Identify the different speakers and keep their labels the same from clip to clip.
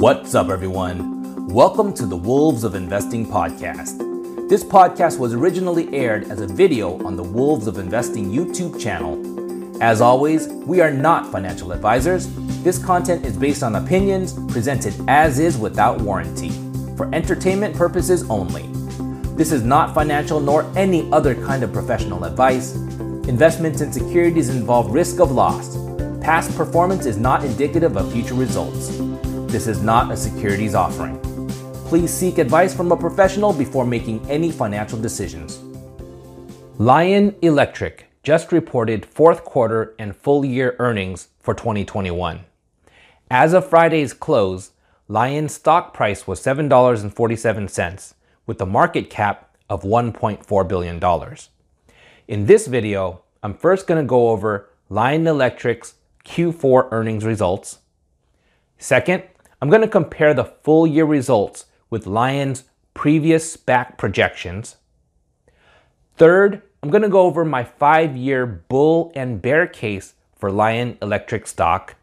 Speaker 1: What's up, everyone? Welcome to the Wolves of Investing podcast. This podcast was originally aired as a video on the Wolves of Investing YouTube channel. As always, we are not financial advisors. This content is based on opinions presented as is without warranty, for entertainment purposes only. This is not financial nor any other kind of professional advice. Investments in securities involve risk of loss. Past performance is not indicative of future results. This is not a securities offering. Please seek advice from a professional before making any financial decisions. Lion Electric just reported fourth quarter and full year earnings for 2021. As of Friday's close, Lion's stock price was $7.47 with a market cap of $1.4 billion. In this video, I'm first going to go over Lion Electric's Q4 earnings results. Second, I'm going to compare the full year results with Lion's previous SPAC projections. Third, I'm going to go over my five year bull and bear case for Lion Electric stock.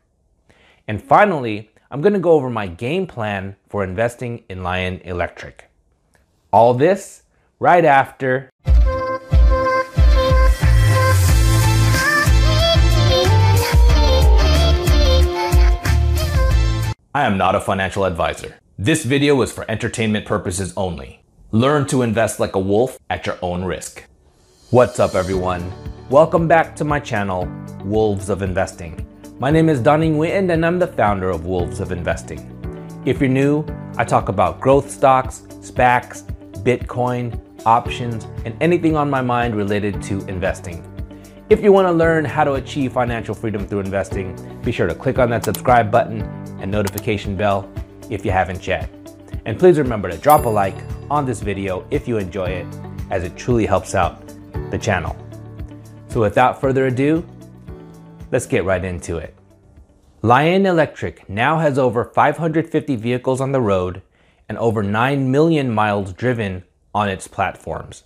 Speaker 1: And finally, I'm going to go over my game plan for investing in Lion Electric. All this right after. I am not a financial advisor. This video is for entertainment purposes only. Learn to invest like a wolf at your own risk. What's up, everyone? Welcome back to my channel, Wolves of Investing. My name is Donnie Nguyen, and I'm the founder of Wolves of Investing. If you're new, I talk about growth stocks, SPACs, Bitcoin, options, and anything on my mind related to investing. If you want to learn how to achieve financial freedom through investing, be sure to click on that subscribe button and notification bell if you haven't yet. And please remember to drop a like on this video if you enjoy it, as it truly helps out the channel. So without further ado, let's get right into it. Lion Electric now has over 550 vehicles on the road and over 9 million miles driven on its platforms.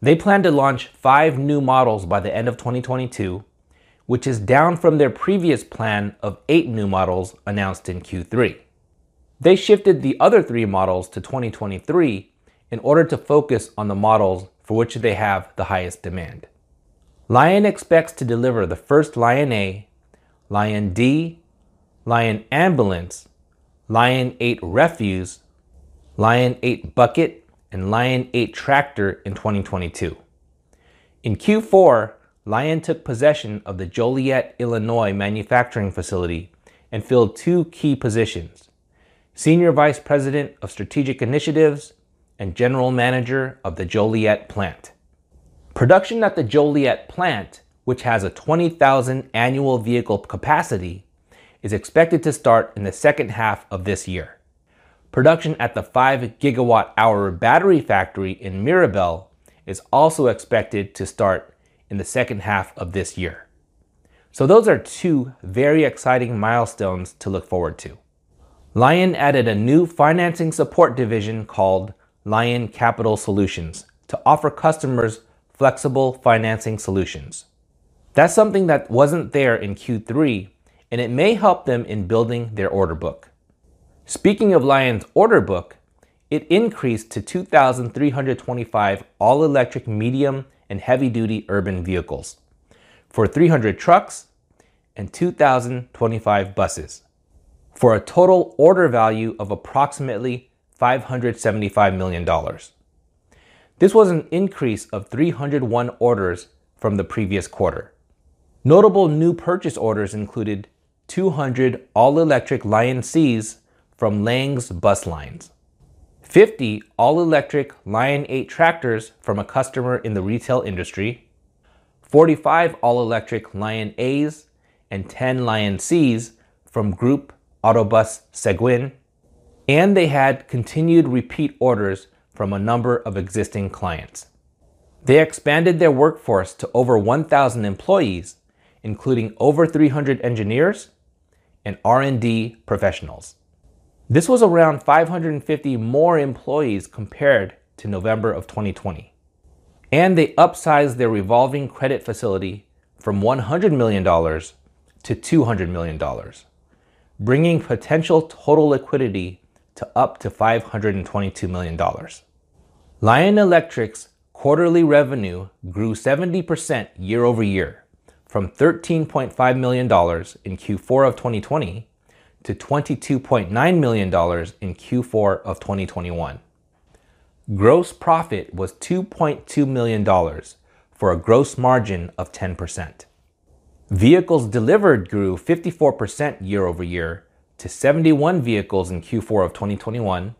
Speaker 1: They plan to launch five new models by the end of 2022, which is down from their previous plan of eight new models announced in Q3. They shifted the other three models to 2023 in order to focus on the models for which they have the highest demand. Lion expects to deliver the first Lion A, Lion D, Lion Ambulance, Lion 8 Refuse, Lion 8 Bucket, and Lion 8 tractor in 2022. In Q4, Lion took possession of the Joliet, Illinois manufacturing facility and filled two key positions Senior Vice President of Strategic Initiatives and General Manager of the Joliet plant. Production at the Joliet plant, which has a 20,000 annual vehicle capacity, is expected to start in the second half of this year. Production at the 5 gigawatt hour battery factory in Mirabel is also expected to start in the second half of this year. So, those are two very exciting milestones to look forward to. Lion added a new financing support division called Lion Capital Solutions to offer customers flexible financing solutions. That's something that wasn't there in Q3, and it may help them in building their order book. Speaking of Lion's order book, it increased to 2,325 all electric medium and heavy duty urban vehicles for 300 trucks and 2,025 buses for a total order value of approximately $575 million. This was an increase of 301 orders from the previous quarter. Notable new purchase orders included 200 all electric Lion Cs from Lang's Bus Lines. 50 all electric Lion 8 tractors from a customer in the retail industry, 45 all electric Lion A's, and 10 Lion C's from Group Autobus Seguin, and they had continued repeat orders from a number of existing clients. They expanded their workforce to over 1,000 employees, including over 300 engineers and R&D professionals. This was around 550 more employees compared to November of 2020. And they upsized their revolving credit facility from $100 million to $200 million, bringing potential total liquidity to up to $522 million. Lion Electric's quarterly revenue grew 70% year over year from $13.5 million in Q4 of 2020 to $22.9 million in Q4 of 2021. Gross profit was $2.2 million for a gross margin of 10%. Vehicles delivered grew 54% year over year to 71 vehicles in Q4 of 2021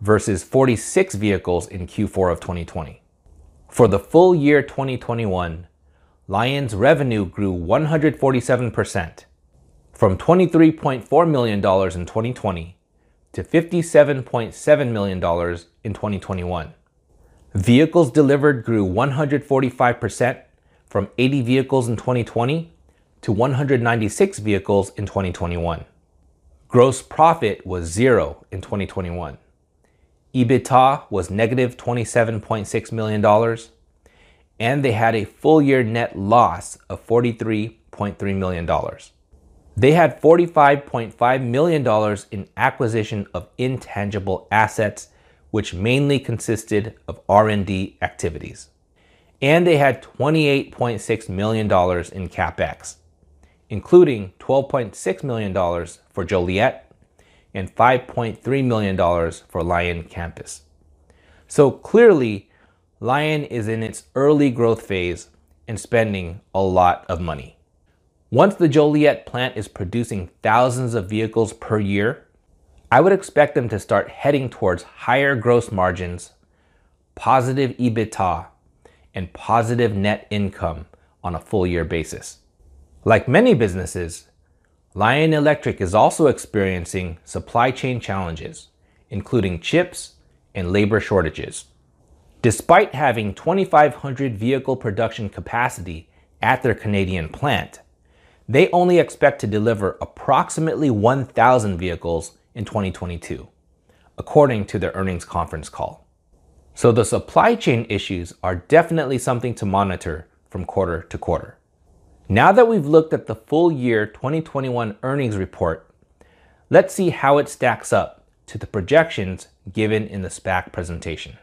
Speaker 1: versus 46 vehicles in Q4 of 2020. For the full year 2021, Lion's revenue grew 147% from $23.4 million in 2020 to $57.7 million in 2021. Vehicles delivered grew 145% from 80 vehicles in 2020 to 196 vehicles in 2021. Gross profit was zero in 2021. EBITDA was negative $27.6 million, and they had a full year net loss of $43.3 million. They had $45.5 million in acquisition of intangible assets, which mainly consisted of R&D activities. And they had $28.6 million in capex, including $12.6 million for Joliet and $5.3 million for Lion Campus. So clearly, Lion is in its early growth phase and spending a lot of money. Once the Joliet plant is producing thousands of vehicles per year, I would expect them to start heading towards higher gross margins, positive EBITDA, and positive net income on a full year basis. Like many businesses, Lion Electric is also experiencing supply chain challenges, including chips and labor shortages. Despite having 2,500 vehicle production capacity at their Canadian plant, they only expect to deliver approximately 1,000 vehicles in 2022, according to their earnings conference call. So the supply chain issues are definitely something to monitor from quarter to quarter. Now that we've looked at the full year 2021 earnings report, let's see how it stacks up to the projections given in the SPAC presentation.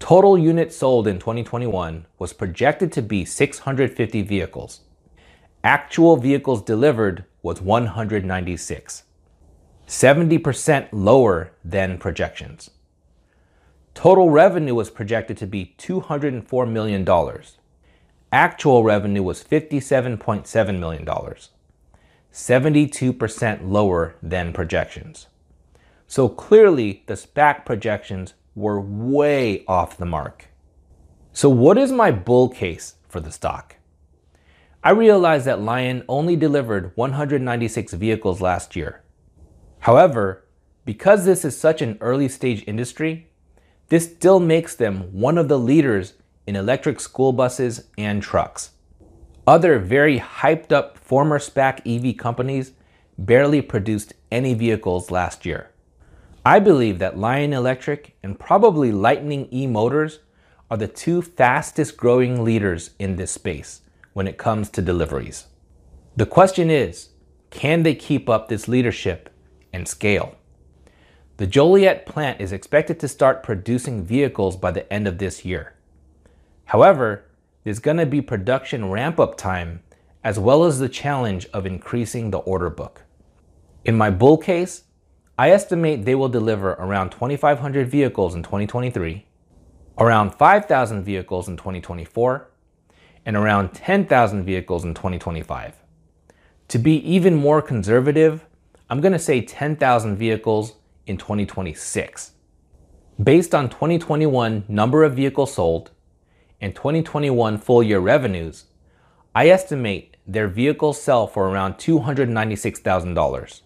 Speaker 1: Total units sold in 2021 was projected to be 650 vehicles. Actual vehicles delivered was 196, 70% lower than projections. Total revenue was projected to be $204 million Actual revenue was $57.7 million, 72% lower than projections. So clearly, the SPAC projections were way off the mark. So, what is my bull case for the stock? I realize that Lion only delivered 196 vehicles last year. However, because this is such an early stage industry, this still makes them one of the leaders in electric school buses and trucks. Other very hyped up former SPAC EV companies barely produced any vehicles last year. I believe that Lion Electric and probably Lightning E Motors are the two fastest growing leaders in this space when it comes to deliveries. The question is can they keep up this leadership and scale? The Joliet plant is expected to start producing vehicles by the end of this year. However, there's going to be production ramp up time as well as the challenge of increasing the order book. In my bull case, I estimate they will deliver around 2,500 vehicles in 2023, around 5,000 vehicles in 2024, and around 10,000 vehicles in 2025. To be even more conservative, I'm going to say 10,000 vehicles in 2026. Based on 2021 number of vehicles sold, and 2021 full year revenues, I estimate their vehicles sell for around $296,000.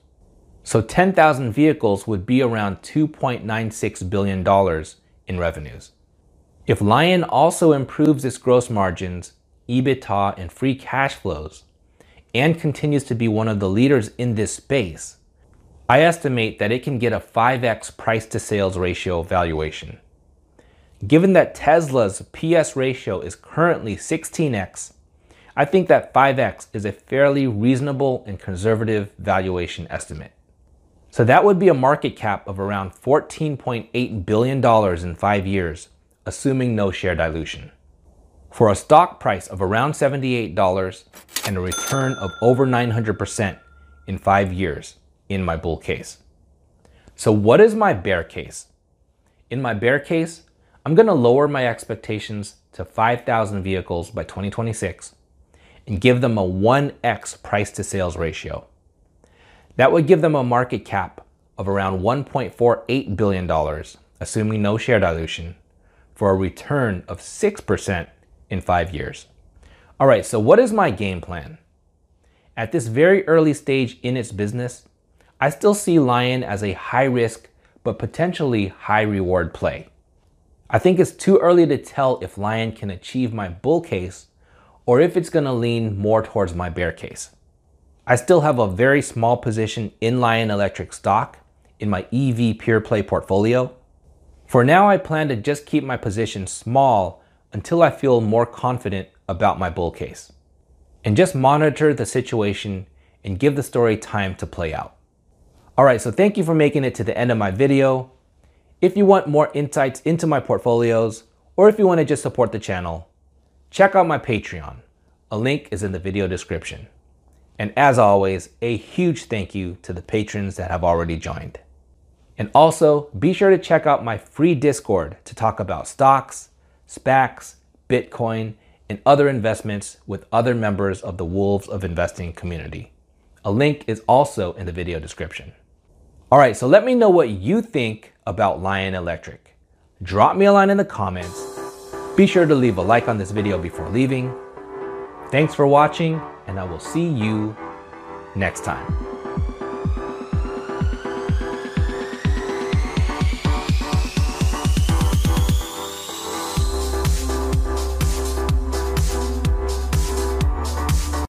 Speaker 1: So 10,000 vehicles would be around $2.96 billion in revenues. If Lion also improves its gross margins, EBITDA, and free cash flows, and continues to be one of the leaders in this space, I estimate that it can get a 5x price to sales ratio valuation. Given that Tesla's PS ratio is currently 16x, I think that 5x is a fairly reasonable and conservative valuation estimate. So that would be a market cap of around $14.8 billion in five years, assuming no share dilution. For a stock price of around $78 and a return of over 900% in five years in my bull case. So, what is my bear case? In my bear case, I'm to lower my expectations to 5,000 vehicles by 2026 and give them a 1x price to sales ratio. That would give them a market cap of around $1.48 billion, assuming no share dilution, for a return of 6% in five years. All right, so what is my game plan? At this very early stage in its business, I still see Lion as a high risk but potentially high reward play. I think it's too early to tell if Lion can achieve my bull case or if it's going to lean more towards my bear case. I still have a very small position in Lion Electric stock in my EV pure play portfolio. For now, I plan to just keep my position small until I feel more confident about my bull case. And just monitor the situation and give the story time to play out. All right, so thank you for making it to the end of my video. If you want more insights into my portfolios, or if you want to just support the channel, check out my Patreon. A link is in the video description. And as always, a huge thank you to the patrons that have already joined. And also, be sure to check out my free Discord to talk about stocks, SPACs, Bitcoin, and other investments with other members of the Wolves of Investing community. A link is also in the video description. All right, so let me know what you think about Lion Electric. Drop me a line in the comments. Be sure to leave a like on this video before leaving. Thanks for watching, and I will see you next time.